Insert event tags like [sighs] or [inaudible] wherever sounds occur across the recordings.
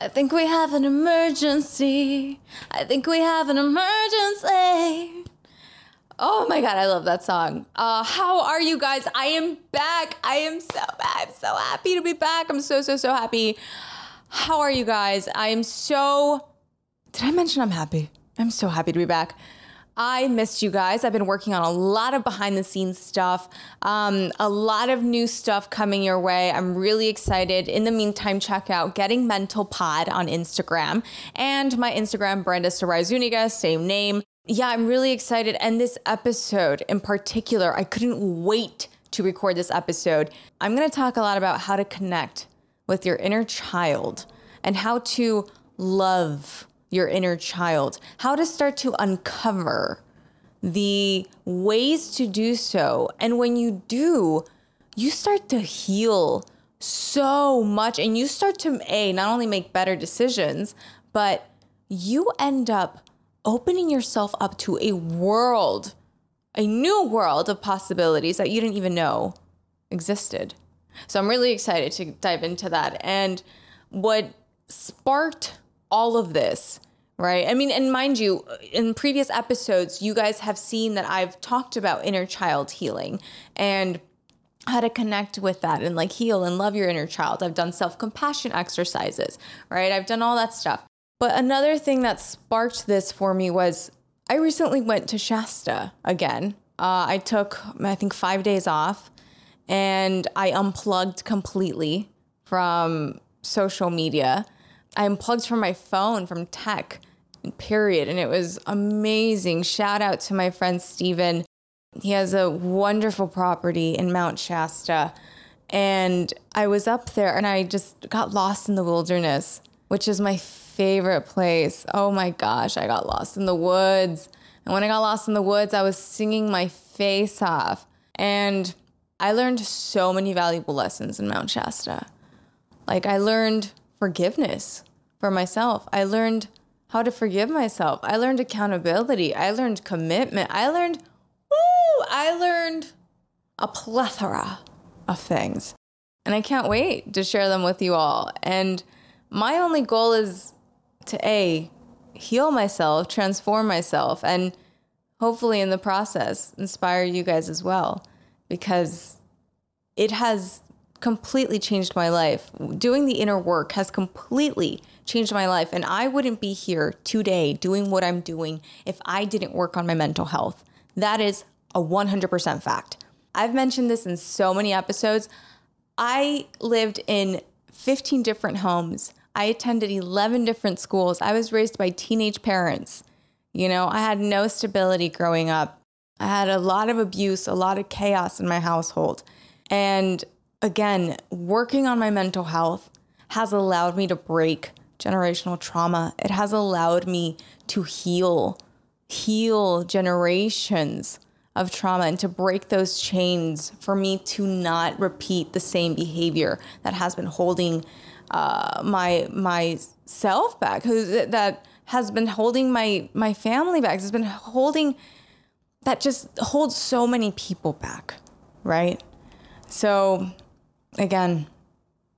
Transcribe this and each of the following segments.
I think we have an emergency. I think we have an emergency. Oh my god, I love that song. Uh, how are you guys? I am back. I am so I'm so happy to be back. I'm so so so happy. How are you guys? I am so Did I mention I'm happy? I'm so happy to be back. I missed you guys. I've been working on a lot of behind the scenes stuff, um, a lot of new stuff coming your way. I'm really excited. In the meantime, check out Getting Mental Pod on Instagram and my Instagram, Brenda Sarai Zuniga, same name. Yeah, I'm really excited. And this episode in particular, I couldn't wait to record this episode. I'm going to talk a lot about how to connect with your inner child and how to love your inner child, how to start to uncover the ways to do so. And when you do, you start to heal so much and you start to, A, not only make better decisions, but you end up opening yourself up to a world, a new world of possibilities that you didn't even know existed. So I'm really excited to dive into that. And what sparked all of this, right? I mean, and mind you, in previous episodes, you guys have seen that I've talked about inner child healing and how to connect with that and like heal and love your inner child. I've done self compassion exercises, right? I've done all that stuff. But another thing that sparked this for me was I recently went to Shasta again. Uh, I took, I think, five days off and I unplugged completely from social media. I unplugged from my phone, from tech, period. And it was amazing. Shout out to my friend Steven. He has a wonderful property in Mount Shasta. And I was up there and I just got lost in the wilderness, which is my favorite place. Oh my gosh, I got lost in the woods. And when I got lost in the woods, I was singing my face off. And I learned so many valuable lessons in Mount Shasta. Like, I learned forgiveness for myself. I learned how to forgive myself. I learned accountability. I learned commitment. I learned, woo, I learned a plethora of things. And I can't wait to share them with you all. And my only goal is to A, heal myself, transform myself, and hopefully in the process, inspire you guys as well because it has completely changed my life. Doing the inner work has completely changed my life. And I wouldn't be here today doing what I'm doing if I didn't work on my mental health. That is a 100% fact. I've mentioned this in so many episodes. I lived in 15 different homes. I attended 11 different schools. I was raised by teenage parents. You know, I had no stability growing up. I had a lot of abuse, a lot of chaos in my household. And again, working on my mental health has allowed me to break generational trauma. It has allowed me to heal, heal generations of trauma and to break those chains for me to not repeat the same behavior that has been holding uh, my myself back, that has been holding my my family back, has been holding that just holds so many people back, right? So, again,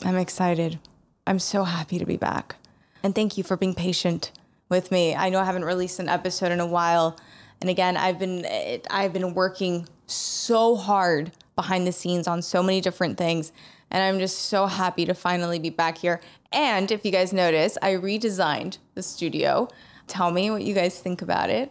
I'm excited. I'm so happy to be back. And thank you for being patient with me. I know I haven't released an episode in a while. And again, I've been I've been working so hard behind the scenes on so many different things, and I'm just so happy to finally be back here. And if you guys notice, I redesigned the studio. Tell me what you guys think about it.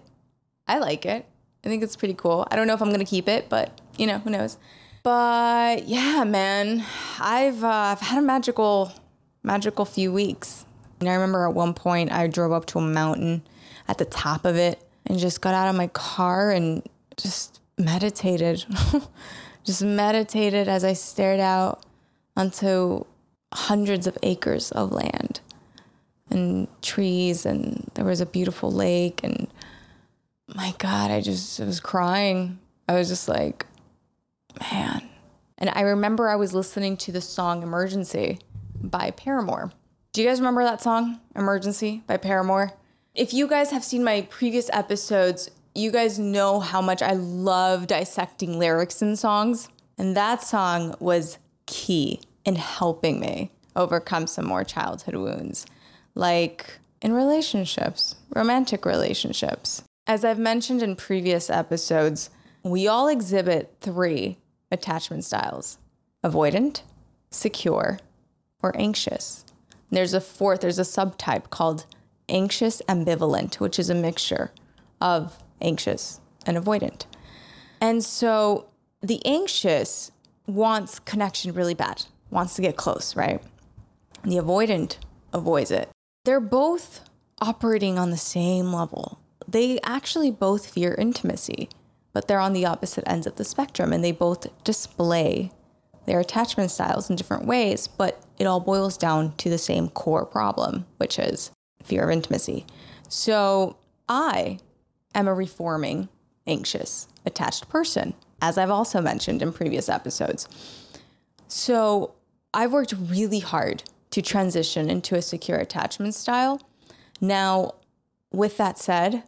I like it. I think it's pretty cool. I don't know if I'm going to keep it, but you know, who knows. But yeah, man, I've uh, I've had a magical magical few weeks. And I remember at one point I drove up to a mountain at the top of it and just got out of my car and just meditated. [laughs] just meditated as I stared out onto hundreds of acres of land and trees and there was a beautiful lake and my god, I just I was crying. I was just like man. And I remember I was listening to the song Emergency by Paramore. Do you guys remember that song, Emergency by Paramore? If you guys have seen my previous episodes, you guys know how much I love dissecting lyrics in songs. And that song was key in helping me overcome some more childhood wounds. like in relationships, romantic relationships. As I've mentioned in previous episodes, we all exhibit three attachment styles avoidant, secure, or anxious. There's a fourth, there's a subtype called anxious ambivalent, which is a mixture of anxious and avoidant. And so the anxious wants connection really bad, wants to get close, right? The avoidant avoids it. They're both operating on the same level. They actually both fear intimacy, but they're on the opposite ends of the spectrum and they both display their attachment styles in different ways, but it all boils down to the same core problem, which is fear of intimacy. So I am a reforming, anxious, attached person, as I've also mentioned in previous episodes. So I've worked really hard to transition into a secure attachment style. Now, with that said,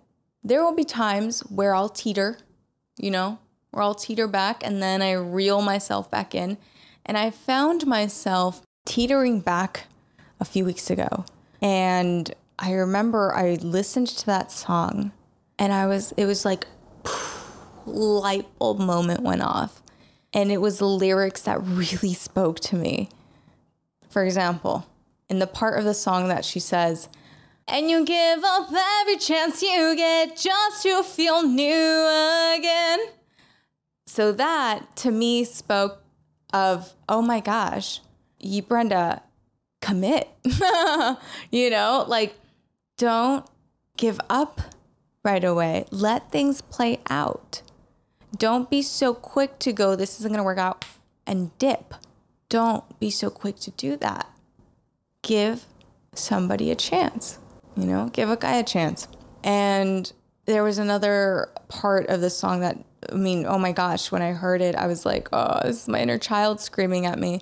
there will be times where I'll teeter, you know, where I'll teeter back and then I reel myself back in. And I found myself teetering back a few weeks ago. And I remember I listened to that song and I was, it was like, [sighs] light bulb moment went off. And it was the lyrics that really spoke to me. For example, in the part of the song that she says, and you give up every chance you get just to feel new again. So that to me spoke of, oh my gosh, you, Brenda, commit. [laughs] you know, like don't give up right away. Let things play out. Don't be so quick to go, this isn't going to work out, and dip don't be so quick to do that. Give somebody a chance, you know, give a guy a chance. And there was another part of the song that, I mean, oh my gosh, when I heard it, I was like, oh, this is my inner child screaming at me.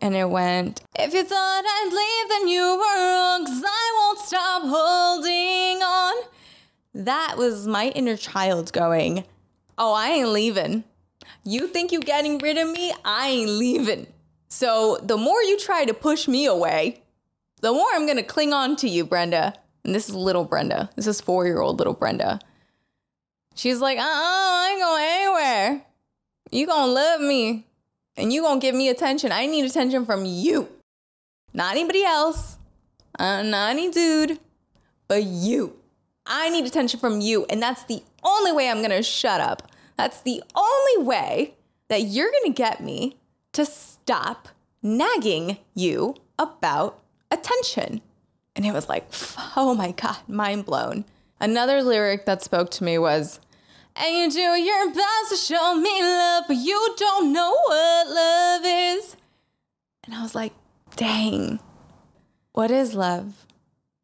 And it went, If you thought I'd leave, then you were wrong, cause I won't stop holding on. That was my inner child going, Oh, I ain't leaving. You think you getting rid of me? I ain't leaving. So the more you try to push me away, the more I'm to cling on to you, Brenda. And this is little Brenda. This is four year old little Brenda. She's like, uh uh I ain't going anywhere. You gonna love me and you gonna give me attention. I need attention from you, not anybody else, uh, not any dude, but you. I need attention from you. And that's the only way I'm gonna shut up. That's the only way that you're gonna get me to stop nagging you about attention. And it was like, [laughs] oh my God, mind blown. Another lyric that spoke to me was, and you do your best to show me love, but you don't know what love is. And I was like, dang, what is love?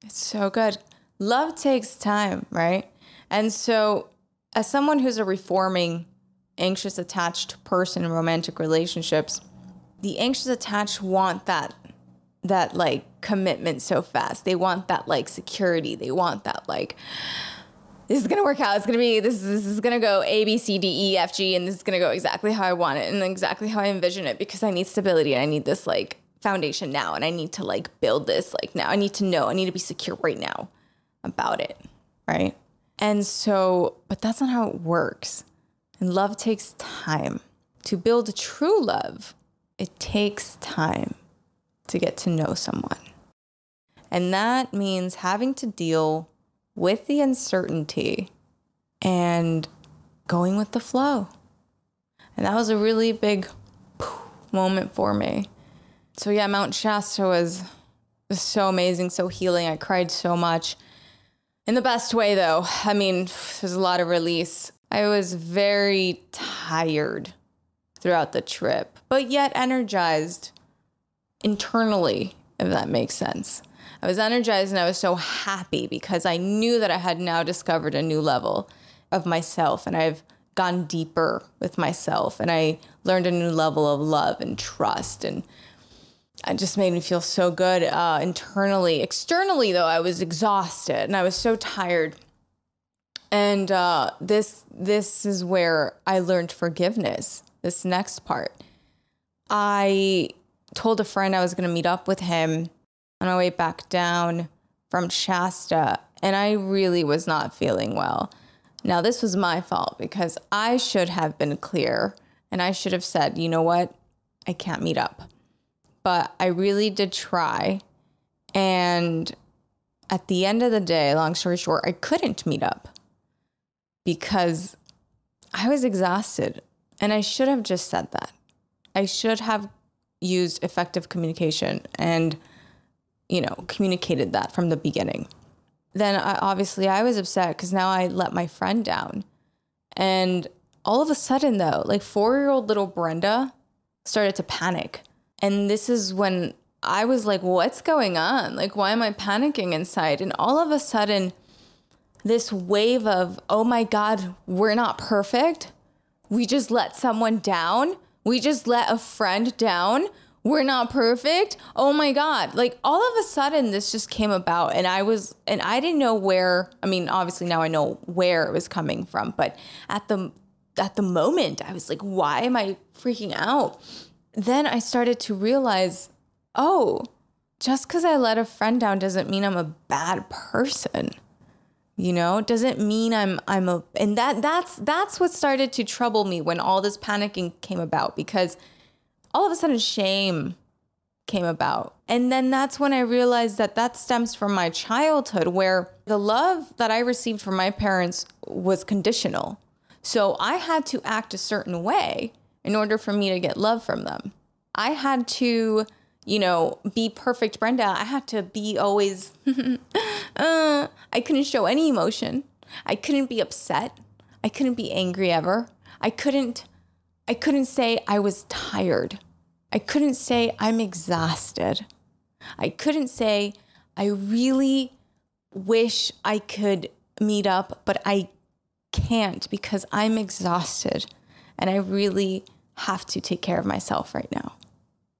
It's so good. Love takes time, right? And so, as someone who's a reforming, anxious, attached person in romantic relationships, the anxious attached want that that like commitment so fast. They want that like security. They want that like this is gonna work out. It's gonna be this. This is gonna go A B C D E F G, and this is gonna go exactly how I want it and exactly how I envision it because I need stability and I need this like foundation now, and I need to like build this like now. I need to know. I need to be secure right now about it, right? And so, but that's not how it works. And love takes time to build a true love it takes time to get to know someone. And that means having to deal with the uncertainty and going with the flow. And that was a really big moment for me. So, yeah, Mount Shasta was, was so amazing, so healing. I cried so much. In the best way, though. I mean, there's a lot of release. I was very tired throughout the trip, but yet energized internally, if that makes sense. I was energized and I was so happy because I knew that I had now discovered a new level of myself and I've gone deeper with myself and I learned a new level of love and trust and it just made me feel so good uh, internally. Externally, though, I was exhausted and I was so tired. And uh, this this is where I learned forgiveness this next part. I told a friend I was going to meet up with him on our way back down from Shasta, and I really was not feeling well. Now, this was my fault because I should have been clear and I should have said, you know what? I can't meet up. But I really did try. And at the end of the day, long story short, I couldn't meet up because I was exhausted. And I should have just said that. I should have used effective communication and, you know, communicated that from the beginning. Then I, obviously I was upset because now I let my friend down. And all of a sudden, though, like four year old little Brenda started to panic. And this is when I was like, what's going on? Like, why am I panicking inside? And all of a sudden, this wave of, oh my God, we're not perfect. We just let someone down. We just let a friend down. We're not perfect. Oh my God. Like all of a sudden, this just came about. And I was, and I didn't know where, I mean, obviously now I know where it was coming from, but at the, at the moment, I was like, why am I freaking out? Then I started to realize, oh, just because I let a friend down doesn't mean I'm a bad person you know it doesn't mean i'm i'm a and that that's that's what started to trouble me when all this panicking came about because all of a sudden shame came about. And then that's when i realized that that stems from my childhood where the love that i received from my parents was conditional. So i had to act a certain way in order for me to get love from them. I had to you know, be perfect Brenda. I had to be always, [laughs] uh, I couldn't show any emotion. I couldn't be upset. I couldn't be angry ever. I couldn't, I couldn't say I was tired. I couldn't say I'm exhausted. I couldn't say I really wish I could meet up, but I can't because I'm exhausted and I really have to take care of myself right now.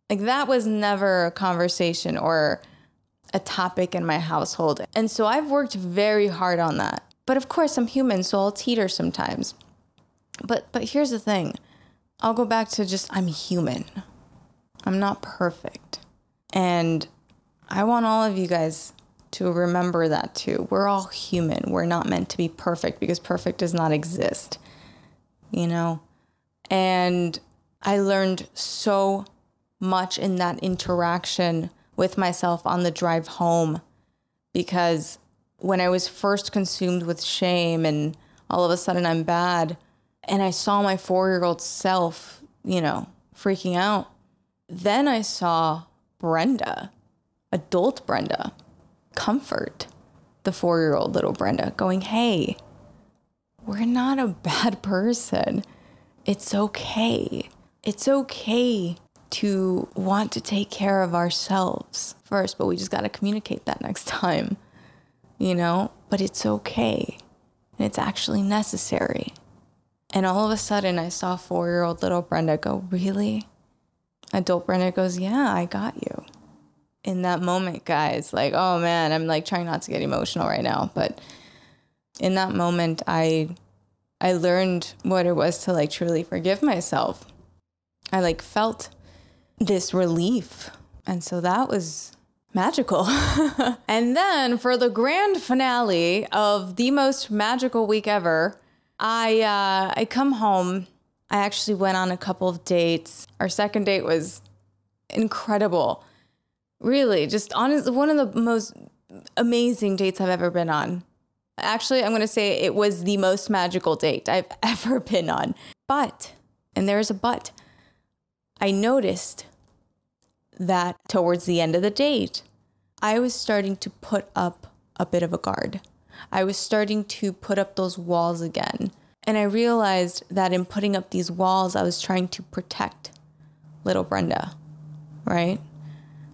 Like that was never a conversation or a topic in my household. And so I've worked very hard on that. But of course, I'm human, so I'll teeter sometimes. But but here's the thing. I'll go back to just I'm human. I'm not perfect. And I want all of you guys to remember that too. We're all human. We're not meant to be perfect because perfect does not exist. You know? And I learned so much in that interaction with myself on the drive home because when I was first consumed with shame and all of a sudden I'm bad and I saw my 4-year-old self, you know, freaking out, then I saw Brenda, adult Brenda, comfort the 4-year-old little Brenda going, "Hey, we're not a bad [laughs] person. It's okay. It's okay to want to take care of ourselves first, but we just got to communicate that next time, you know? But it's okay. And it's actually necessary. And all of a sudden, I saw four year old little Brenda go, Really? Adult Brenda goes, Yeah, I got you. In that moment, guys, like, oh man, I'm like trying not to get emotional right now. But in that moment, I. I learned what it was to like truly forgive myself. I like felt this relief. And so that was magical. [laughs] and then for the grand finale of the most magical week ever, I uh, I come home. I actually went on a couple of dates. Our second date was incredible. Really, just honest one of the most amazing dates I've ever been on. Actually, I'm going to say it was the most magical date I've [laughs] ever been on. But, and there's a but, I noticed that towards the end of the date, I was starting to put up a bit of a guard. I was starting to put up those walls again. And I realized that in putting up these walls, I was trying to protect little Brenda, right?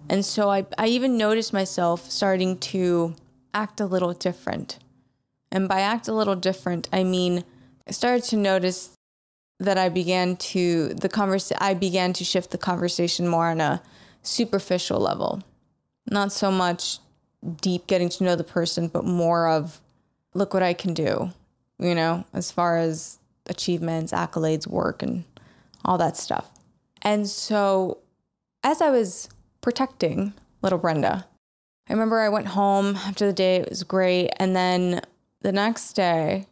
And so I, I even noticed myself starting to act a little different. And by act a little different, I mean, I started to notice that I began to the converse I began to shift the conversation more on a superficial level. Not so much deep getting to know the person, but more of look what I can do, you know, as far as achievements, accolades, work, and all that stuff. And so as I was protecting little Brenda, I remember I went home after the day, it was great. And then the next day,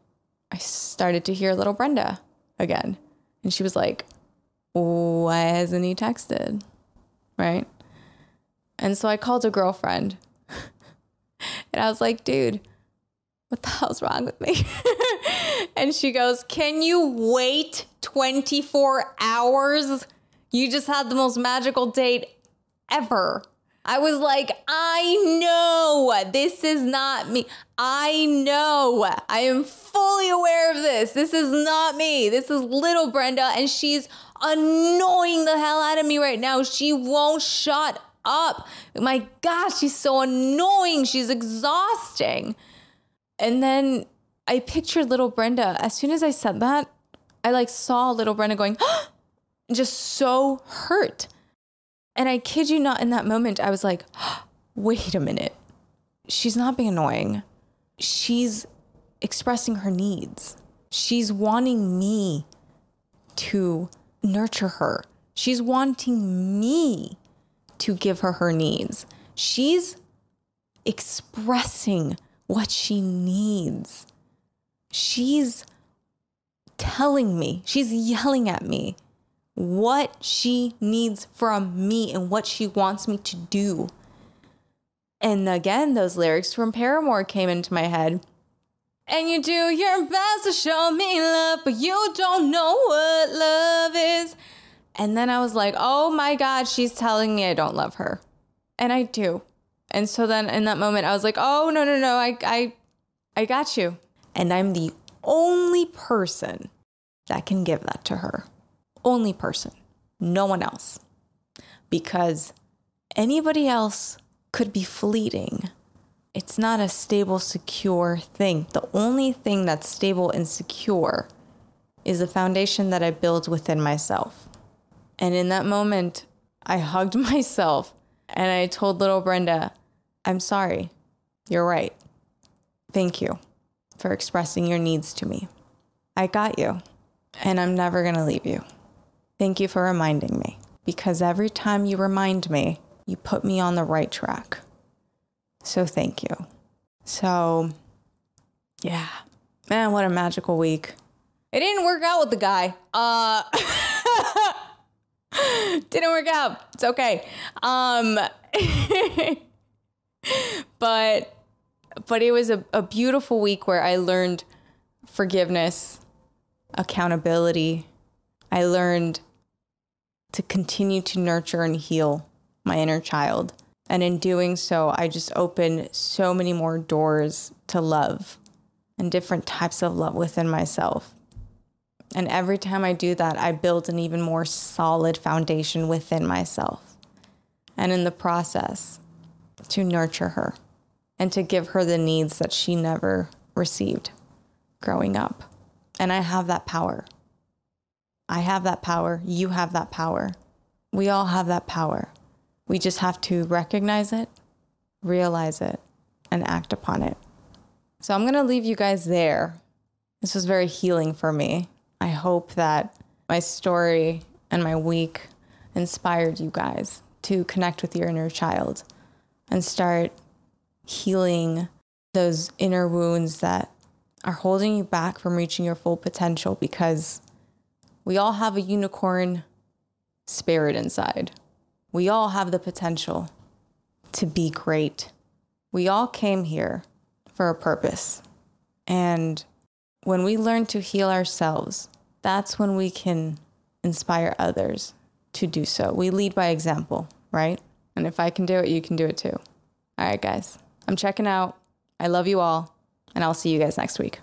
I started to hear little Brenda again. And she was like, Why hasn't he texted? Right. And so I called a girlfriend [laughs] and I was like, Dude, what the hell's wrong with me? [laughs] and she goes, Can you wait 24 hours? You just had the most magical date ever. I was like, I know this is not me. I know. I am fully aware of this. This is not me. This is little Brenda, and she's annoying the hell out of me right now. She won't shut up. My gosh, she's so annoying. She's exhausting. And then I pictured little Brenda. As soon as I said that, I like saw little Brenda going, [gasps] just so hurt. And I kid you not, in that moment, I was like, [gasps] wait a minute. She's not being annoying. She's expressing her needs. She's wanting me to nurture her. She's wanting me to give her her needs. She's expressing what she needs. She's telling me, she's yelling at me what she needs from me and what she wants me to do. And again, those lyrics from Paramore came into my head. And you do your best to show me love, but you don't know what love is. And then I was like, oh my God, she's telling me I don't love her. And I do. And so then in that moment, I was like, oh, no, no, no, I, I, I got you. And I'm the only person that can give that to her only person, no one else. Because anybody else could be fleeting. It's not a stable, secure thing. The only thing that's stable and secure is the foundation that I build within myself. And in that moment, I [laughs] hugged myself and I told little Brenda, I'm sorry. You're right. Thank you for expressing your needs to me. I got you, and I'm never going to leave you. Thank you for reminding me because every time you remind me, you put me on the right track. So thank you. So, yeah, man, what a magical week. It didn't work out with the guy. Uh, [laughs] didn't work out. It's okay. Um, [laughs] but but it was a, a beautiful week where I learned forgiveness, accountability. I learned to continue to nurture and heal my inner child. And in doing so, I just opened so many more doors to love and different types of love within myself. And every time I do that, I build an even more solid foundation within myself. And in the process, to nurture her and to give her the needs that she never received growing up. And I have that power. I have that power. You have that power. We all have that power. We just have to recognize it, realize it, and act upon it. So I'm going to leave you guys there. This was very healing for me. I hope that my story and my week inspired you guys to connect with your inner child and start healing those inner wounds that are holding you back from reaching your full potential because we all have a unicorn spirit inside. We all have the potential to be great. We all came here for a purpose. And when we learn to heal ourselves, that's when we can inspire others to do so. We lead by example, right? And if I can do it, you can do it too. All right, guys, I'm checking out. I love you all, and I'll see you guys next week.